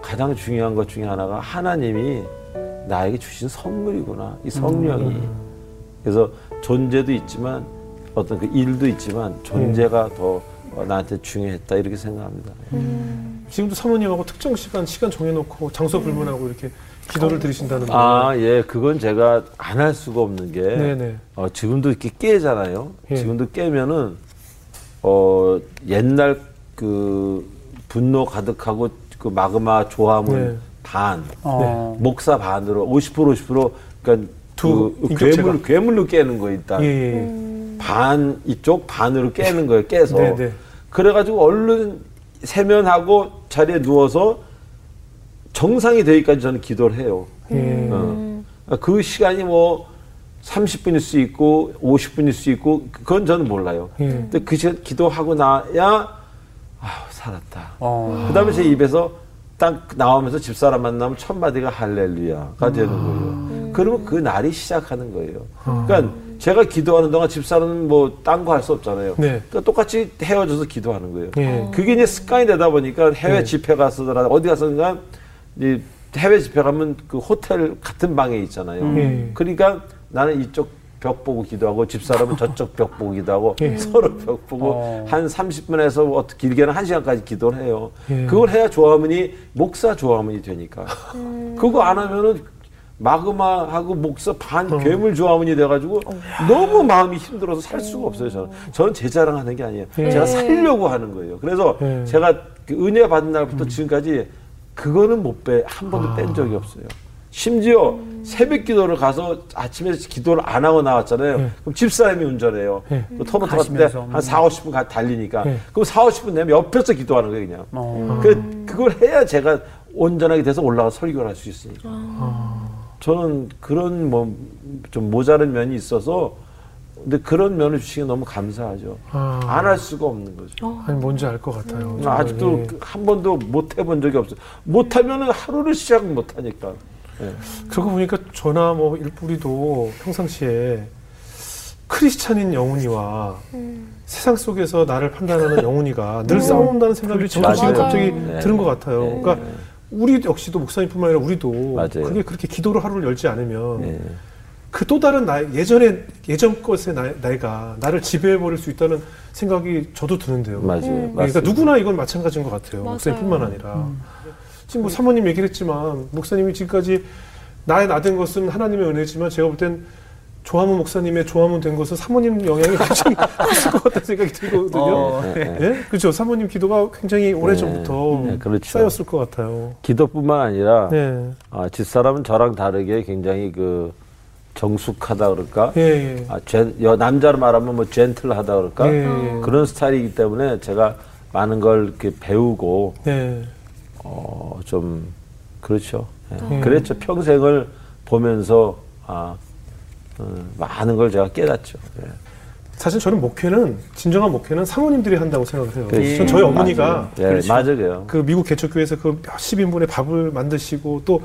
가장 중요한 것 중에 하나가 하나님이 나에게 주신 선물이구나. 이 성령이. 그래서 존재도 있지만 어떤 그 일도 있지만 존재가 더 나한테 중요했다 이렇게 생각합니다. 지금도 사모님하고 특정 시간 시간 정해놓고 장소 불문하고 이렇게 기도를 드리신다는데. 아, 예, 그건 제가 안 할 수가 없는 게 네네. 어, 지금도 이렇게 깨잖아요. 예. 지금도 깨면은 어, 옛날 그 분노 가득하고 그 마그마 조화문 네. 반, 어. 목사 반으로 50% 50% 그러니까 두 그. 괴물 괴물로 깨는 거 일단 예, 예. 반 이쪽 반으로 깨는 거예요. 깨서 네, 네. 그래가지고 얼른 세면하고 자리에 누워서 정상이 되기까지 저는 기도를 해요. 예. 어. 그 시간이 뭐 30분일 수 있고 50분일 수 있고 그건 저는 몰라요. 예. 근데 그 시간 기도하고 나야 아 살았다. 어. 그다음에 제 입에서 딱 나오면서 집사람 만나면 첫 마디가 할렐루야가 되는 거예요. 그러면 그 날이 시작하는 거예요. 그러니까 제가 기도하는 동안 집사람은 뭐 딴 거 할 수 없잖아요. 네. 그러니까 똑같이 헤어져서 기도하는 거예요. 예. 그게 이제 습관이 되다 보니까 해외 네. 집회 가서더라 어디 가서든가 이 해외 집회 가면 그 호텔 같은 방에 있잖아요. 음. 그러니까 나는 이쪽 벽 보고 기도하고 집사람은 저쪽 벽 보고 기도하고 예. *laughs* 서로 벽 보고 어. 한 30분에서 어떻게 길게는 1시간까지 기도를 해요. 예. 그걸 해야 조화문이 목사 조화문이 되니까. 그거 안 하면은 마그마하고 목사 반 괴물 조화문이 돼가지고 너무 마음이 힘들어서 살 수가 없어요. 저는 저는 제 자랑하는 게 아니에요. 예. 제가 살려고 하는 거예요. 그래서 예. 제가 그 은혜 받은 날부터 지금까지 그거는 못 빼 한 번도 뺀 적이 없어요. 심지어 새벽 기도를 가서 아침에 기도를 안 하고 나왔잖아요. 예. 그럼 집사람이 운전해요. 예. 또 토론토 갔을 때 가시면서. 한 4, 50분 가 달리니까. 예. 그럼 4, 50분 되면 옆에서 기도하는 거예요, 그냥. 어. 그, 그걸 해야 제가 온전하게 돼서 올라가 설교를 할 수 있으니까. 저는 그런 뭐 좀 모자른 면이 있어서 근데 그런 면을 주시기 너무 감사하죠. 아. 안할 수가 없는 거죠. 아니 뭔지 알 것 같아요. 정말, 아직도 한 번도 못 해본 적이 없어요. 못 하면은 하루를 시작 못 하니까. 예. 그러고 보니까 저나 뭐 일- 우리도 평상시에 크리스찬인 영훈이와 세상 속에서 나를 판단하는 *laughs* 영훈이가 늘 싸운다는 생각이 저도 지금. 갑자기 네. 드는 것 같아요. 네. 그러니까 우리 역시도 목사님뿐만 아니라 우리도 맞아요. 그게 그렇게 기도로 하루를 열지 않으면 예. 그 또 다른 나 예전에 예전 것의 나, 나이 가 나를 지배해 버릴 수 있다는 생각이 저도 드는데요. 맞아요. 그러니까 맞습니다. 누구나 이건 마찬가지인 것 같아요. 맞아요. 목사님뿐만 아니라 지금 뭐 사모님 얘기를 했지만 목사님이 지금까지 나의 나된 것은 하나님의 은혜지만 제가 볼 땐 조화문 목사님의 조화문 된 것은 사모님 영향이 굉장히 *laughs* 컸을 것 같다는 생각이 들거든요. 어, 예, 예. 예? 그렇죠. 사모님 기도가 굉장히 오래 네. 전부터 네, 그렇죠. 쌓였을 것 같아요. 기도뿐만 아니라 네. 아, 집사람은 저랑 다르게 굉장히 그 정숙하다 그럴까? 예, 예. 아, 젠, 여, 남자로 말하면 뭐 젠틀하다 그럴까? 예, 예. 그런 스타일이기 때문에 제가 많은 걸 이렇게 배우고 네. 어, 좀 그렇죠. 예. 음. 그랬죠. 평생을 보면서 아, 어, 많은 걸 제가 깨닫죠. 예. 사실 저는 목회는 진정한 목회는 사모님들이 한다고 생각을 해요. 그렇죠. 전 저희 어머니가 맞아요. 예, 맞아요. 그 미국 개척교회에서 그 몇십 인분의 밥을 만드시고 또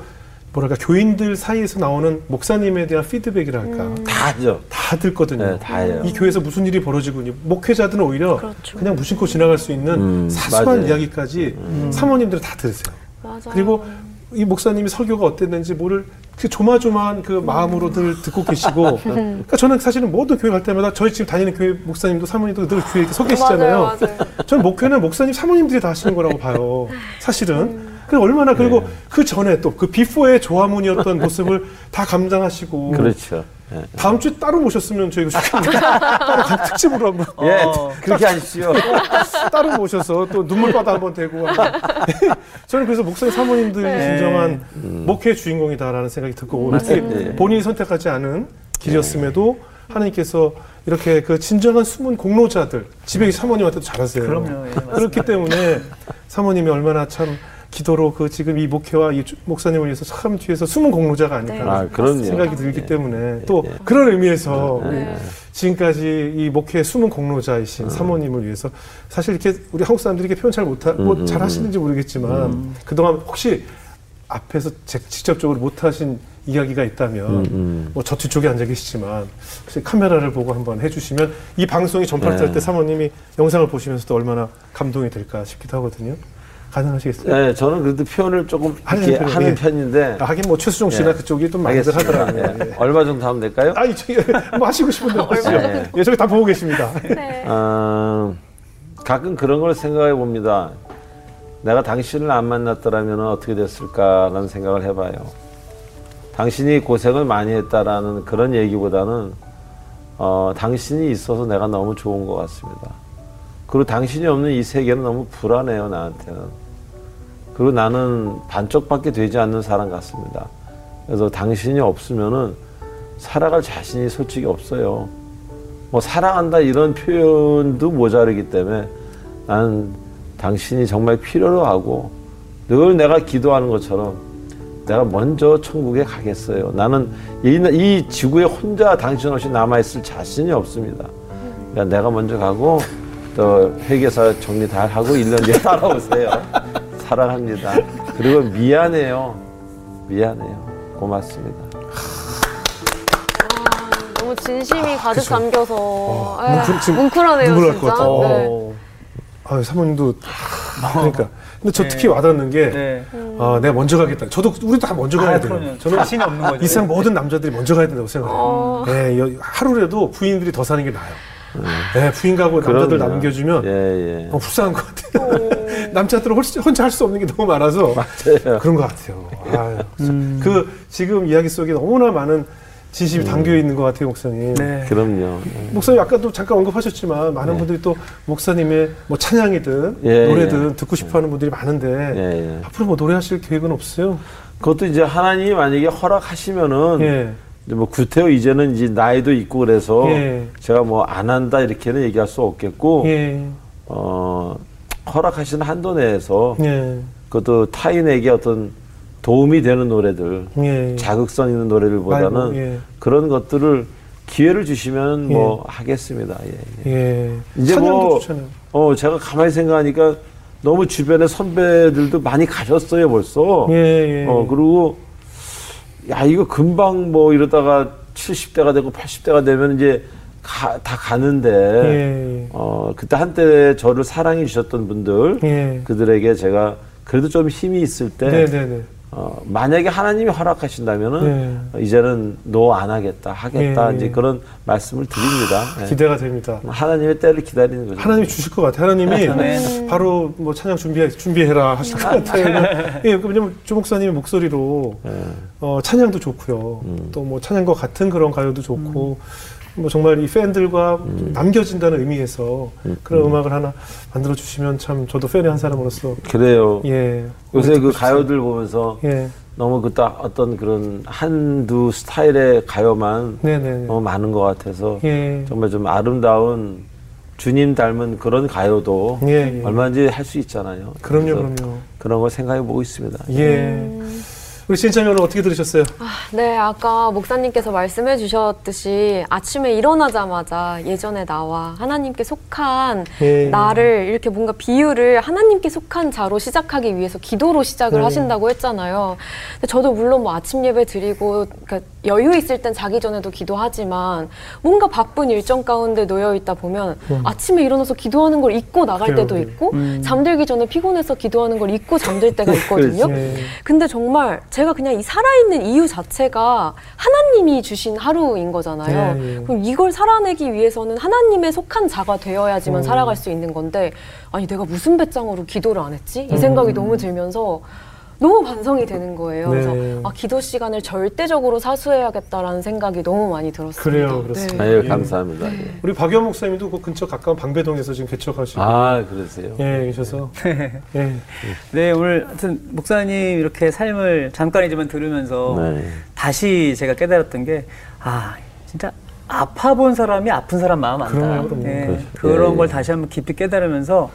뭐랄까 교인들 사이에서 나오는 목사님에 대한 피드백이랄까 다 하죠. 다 듣거든요. 네, 다 해요. 이 교회에서 무슨 일이 벌어지고 있니 목회자들은 오히려 그렇죠. 그냥 무심코 지나갈 수 있는 음, 사소한 맞아요. 음. 이야기까지 사모님들은 다 들으세요. 맞아요. 그리고 이 목사님이 설교가 어땠는지 뭐를 그 조마조마한 그 마음으로 늘 듣고 계시고 *laughs* 그러니까 저는 사실은 모든 교회 갈 때마다 저희 지금 다니는 교회 목사님도 사모님도 늘 교회에 서 계시잖아요. 맞아요, 맞아요. 저는 목회는 목사님 사모님들이 다 하시는 거라고 봐요. 사실은. 그 얼마나 그리고 네. 그 전에 또 그 비포의 조화문이었던 모습을 *laughs* 다 감당하시고 그렇죠. 예. 다음 주에 따로 모셨으면 저희가 좋겠는데 따로 간 특집으로 한번 예, 어. 그렇게 하십시오. *laughs* 따로 모셔서 또 눈물바다 한번 대고. *laughs* 저는 그래서 목사님 사모님들이 네. 진정한 목회의 주인공이다라는 생각이 들고 어떻게 네. 본인이 선택하지 않은 길이었음에도 하나님께서 이렇게 그 진정한 숨은 공로자들 집에 사모님한테도 잘하세요. 그럼요. 예. 그렇기 때문에 사모님이 얼마나 참 기도로 그 지금 이 목회와 이 주- 목사님을 위해서 참 뒤에서 숨은 공로자가 아닐까 네. 아, 그럼요. 생각이 들기 예. 때문에 또 그런 의미에서 네. 지금까지 이 목회의 숨은 공로자이신 사모님을 위해서 사실 이렇게 우리 한국 사람들이 이렇게 표현 잘 못하 음, 뭐 잘 하시는지 모르겠지만 그동안 혹시 앞에서 제- 직접적으로 못하신 이야기가 있다면 음. 뭐저 뒤쪽에 앉아 계시지만 혹시 카메라를 보고 한번 해주시면 이 방송이 전파될 네. 때 사모님이 영상을 보시면서도 얼마나 감동이 될까 싶기도 하거든요. 가능하시겠어요? 네, 저는 그래도 표현을 조금 하는 편이에요. 하는 예. 편인데 아, 하긴 뭐 최수종 씨나 예. 그쪽이 좀 많이들. 하더라고요. 예. 예. 얼마 정도 하면 될까요? 아, 이쪽에 뭐 하시고 싶은 대로 하시죠. 예. 예, 저기 다 보고 계십니다. 네. 어, 가끔 그런 걸 생각해 봅니다. 내가 당신을 안 만났더라면 어떻게 됐을까라는 생각을 해봐요. 당신이 고생을 많이 했다라는 그런 얘기보다는 어, 당신이 있어서 내가 너무 좋은 것 같습니다. 그리고 당신이 없는 이 세계는 너무 불안해요, 나한테는. 그리고 나는 반쪽밖에 되지 않는 사람 같습니다. 그래서 당신이 없으면은 살아갈 자신이 솔직히 없어요. 뭐 사랑한다 이런 표현도 모자르기 때문에 나는 당신이 정말 필요로 하고 늘 내가 기도하는 것처럼 내가 먼저 천국에 가겠어요. 나는 이, 이 지구에 혼자 당신 없이 남아있을 자신이 없습니다. 그러니까 내가 먼저 가고 또 회계사 정리 다 하고 1년 뒤에 *laughs* 따라오세요. 사랑합니다. 그리고 미안해요. 미안해요. 고맙습니다. 너무 진심이 가득 그쵸. 담겨서 에, 뭉클- 지금 뭉클 하네요, 눈물 날 진짜. 것 같아요. 네. 어. 아, 사모님도 그러니까. 근데 저 네. 특히 와닿는 게 네. 아, 내가 먼저 가겠다. 저도 우리도 다 먼저 가야 아, 돼요. 그럼요. 저는 자신이 없는 거죠. 이 세상 모든 남자들이 먼저 가야 된다고 생각해요. 어. 네, 여- 하루라도 부인들이 더 사는 게 나아요. 네, 부인 가고 남자들 그럼요. 남겨주면 예, 예. 어, 불쌍한 것 같아요. *laughs* 남자들은 훨씬- 혼자 할 수 없는 게 너무 많아서 맞아요. 그런 것 같아요. 아유, 그 지금 이야기 속에 너무나 많은 진심이 담겨 있는 것 같아요, 목사님. 네. 그럼요. 목사님 아까도 잠깐 언급하셨지만 많은 분들이 또 목사님의 뭐 찬양이든 예, 노래든 듣고 싶어하는 분들이 많은데 예, 예. 앞으로 뭐 노래하실 계획은 없어요? 그것도 이제 하나님이 만약에 허락하시면은 예, 이제 뭐 구태여 이제는 이제 나이도 있고 그래서 예. 제가 뭐 안 한다 이렇게는 얘기할 수 없겠고 예, 어 허락하시는 한도 내에서 예, 그것도 타인에게 어떤 도움이 되는 노래들 예. 자극성 있는 노래들보다는 아이고, 예. 그런 것들을 기회를 주시면 뭐 하겠습니다. 예, 예. 예. 이제 찬양도 뭐 좋잖아요. 어 제가 가만히 생각하니까 너무 주변에 선배들도 많이 가셨어요 벌써. 예, 예. 어 그리고 야 이거 금방 뭐 이러다가 70대가 되고 80대가 되면 이제 가, 다 가는데 예, 어 그때 한때 저를 사랑해 주셨던 분들 예. 그들에게 제가 그래도 좀 힘이 있을 때 네, 네, 네. 어, 만약에 하나님이 허락하신다면은 어, 이제는 노 안 하겠다 하겠다 예. 이제 그런 말씀을 드립니다. 예. 기대가 됩니다. 하나님의 때를 기다리는 거죠. 하나님이 주실 것 같아요. 하나님이 아멘. 바로 뭐 찬양 준비해 준비해라 하실 것 같아요. 예, 왜냐면 조 목사님의 목소리로 예. 어, 찬양도 좋고요. 음. 또뭐 찬양과 같은 그런 가요도 좋고 뭐 정말 이 팬들과 음. 남겨진다는 의미에서 그런 음 악을 하나 만들어 주시면 참 저도 팬의 한 사람으로서 그래요. 예 요새 그. 가요들 보면서 예 너무 그딱 어떤 그런 한두 스타일의 가요만 네네 너무 많은 것 같아서 예 정말 좀 아름다운 주님 닮은 그런 가요도 예, 예. 얼마든지 할 수 있잖아요. 그럼요 그럼요 그런 걸 생각해 보고 있습니다. 예 우리 진짜면 어떻게 들으셨어요? 네, 아까 목사님께서 말씀해 주셨듯이 아침에 일어나자마자 예전에 나와 하나님께 속한 예. 나를 이렇게 뭔가 비유를 하나님께 속한 자로 시작하기 위해서 기도로 시작을 네. 하신다고 했잖아요. 저도 물론 뭐 아침 예배 드리고 그러니까 여유 있을 땐 자기 전에도 기도하지만 뭔가 바쁜 일정 가운데 놓여 있다 보면 아침에 일어나서 기도하는 걸 잊고 나갈 음. 그래요, 때도. 있고 잠들기 전에 피곤해서 기도하는 걸 잊고 잠들 때가 *laughs* 있거든요. 예. 근데 정말 제가 그냥 이 살아있는 이유 자체가 하나님이 주신 하루인 거잖아요. 네, 네. 그럼 이걸 살아내기 위해서는 하나님의 속한 자가 되어야지만 음. 살아갈 수 있는 건데, 아니, 내가 무슨 배짱으로 기도를 안 했지? 음. 이 생각이 너무 들면서 너무 반성이 되는 거예요. 네. 그래서 아, 기도 시간을 절대적으로 사수해야겠다라는 생각이 너무 많이 들었습니다. 그래요, 그렇습니다. 네. 아유 예. 감사합니다. 예. 우리 박영 목사님도 그 근처 가까운 방배동에서 지금 개척하시고 아 그러세요. 예 계셔서 예 네, 오늘 하여튼 목사님 이렇게 삶을 잠깐이지만 들으면서 네. 다시 제가 깨달았던 게, 아, 진짜 아파 본 사람이 아픈 사람 마음 안다. 그럼요. 네, 그렇죠. 그런 예, 걸 예. 다시 한번 깊이 깨달으면서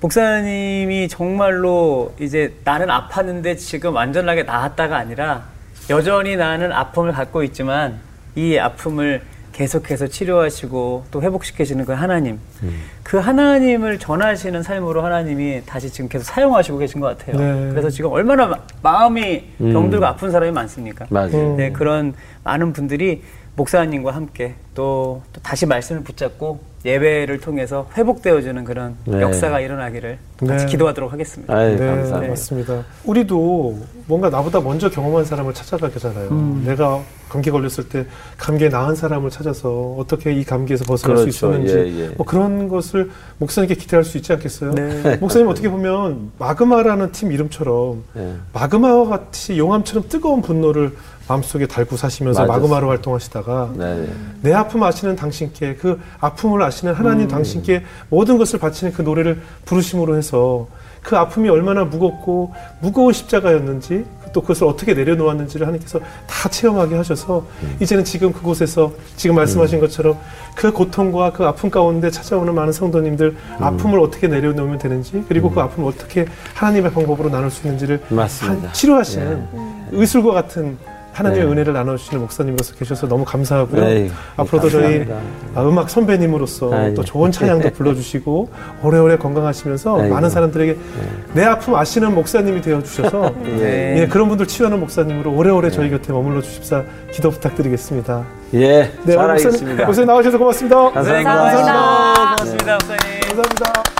목사님이 정말로 이제 나는 아팠는데 지금 완전하게 나았다가 아니라 여전히 나는 아픔을 갖고 있지만 이 아픔을 계속해서 치료하시고 또 회복시키시는 그 하나님. 음. 그 하나님을 전하시는 삶으로 하나님이 다시 지금 계속 사용하시고 계신 것 같아요. 네. 그래서 지금 얼마나 마- 마음이 음. 병들고 아픈 사람이 많습니까? 맞아요. 음. 네, 그런 많은 분들이 목사님과 함께 또, 또 다시 말씀을 붙잡고 예배를 통해서 회복되어주는 그런 네. 역사가 일어나기를 같이 네. 기도하도록 하겠습니다. 아이, 네, 감사합니다. 맞습니다. 우리도 뭔가 나보다 먼저 경험한 사람을 찾아가잖아요. 음. 내가 감기 걸렸을 때 감기에 나은 사람을 찾아서 어떻게 이 감기에서 벗어날 수 그렇죠. 있었는지 예, 예. 뭐 그런 것을 목사님께 기대할 수 있지 않겠어요? 네. *laughs* 목사님 어떻게 보면 마그마라는 팀 이름처럼 예. 마그마와 같이 용암처럼 뜨거운 분노를 마음속에 달고 사시면서 맞았어요. 마그마로 활동하시다가 네, 네. 내 아픔 아시는 당신께 그 아픔을 아시는 하나님 음. 당신께 모든 것을 바치는 그 노래를 부르심으로 해서 그 아픔이 얼마나 무겁고 무거운 십자가였는지 또 그것을 어떻게 내려놓았는지를 하나님께서 다 체험하게 하셔서 음. 이제는 지금 그곳에서 지금 말씀하신 것처럼 그 고통과 그 아픔 가운데 찾아오는 많은 성도님들 음. 아픔을 어떻게 내려놓으면 되는지 그리고 그 아픔을 어떻게 하나님의 방법으로 나눌 수 있는지를 치료하시는 의술과 같은 하나님의 네. 은혜를 나눠주시는 목사님으로서 계셔서 너무 감사하고요. 네, 앞으로도 저희 감사합니다. 아, 음악 선배님으로서 아, 또 예. 좋은 찬양도 불러주시고 오래오래 건강하시면서 아이고. 많은 사람들에게 내 아픔 아시는 목사님이 되어 주셔서 *laughs* 네. 예, 그런 분들 치유하는 목사님으로 오래오래 저희 곁에 머물러 주십사 기도 부탁드리겠습니다. 예, 네, 오늘 목사님, 잘하겠습니다. 목사님 나와주셔서 고맙습니다. 감사합니다. 네, 감사합니다. 고맙습니다. 고맙습니다, 목사님. 감사합니다.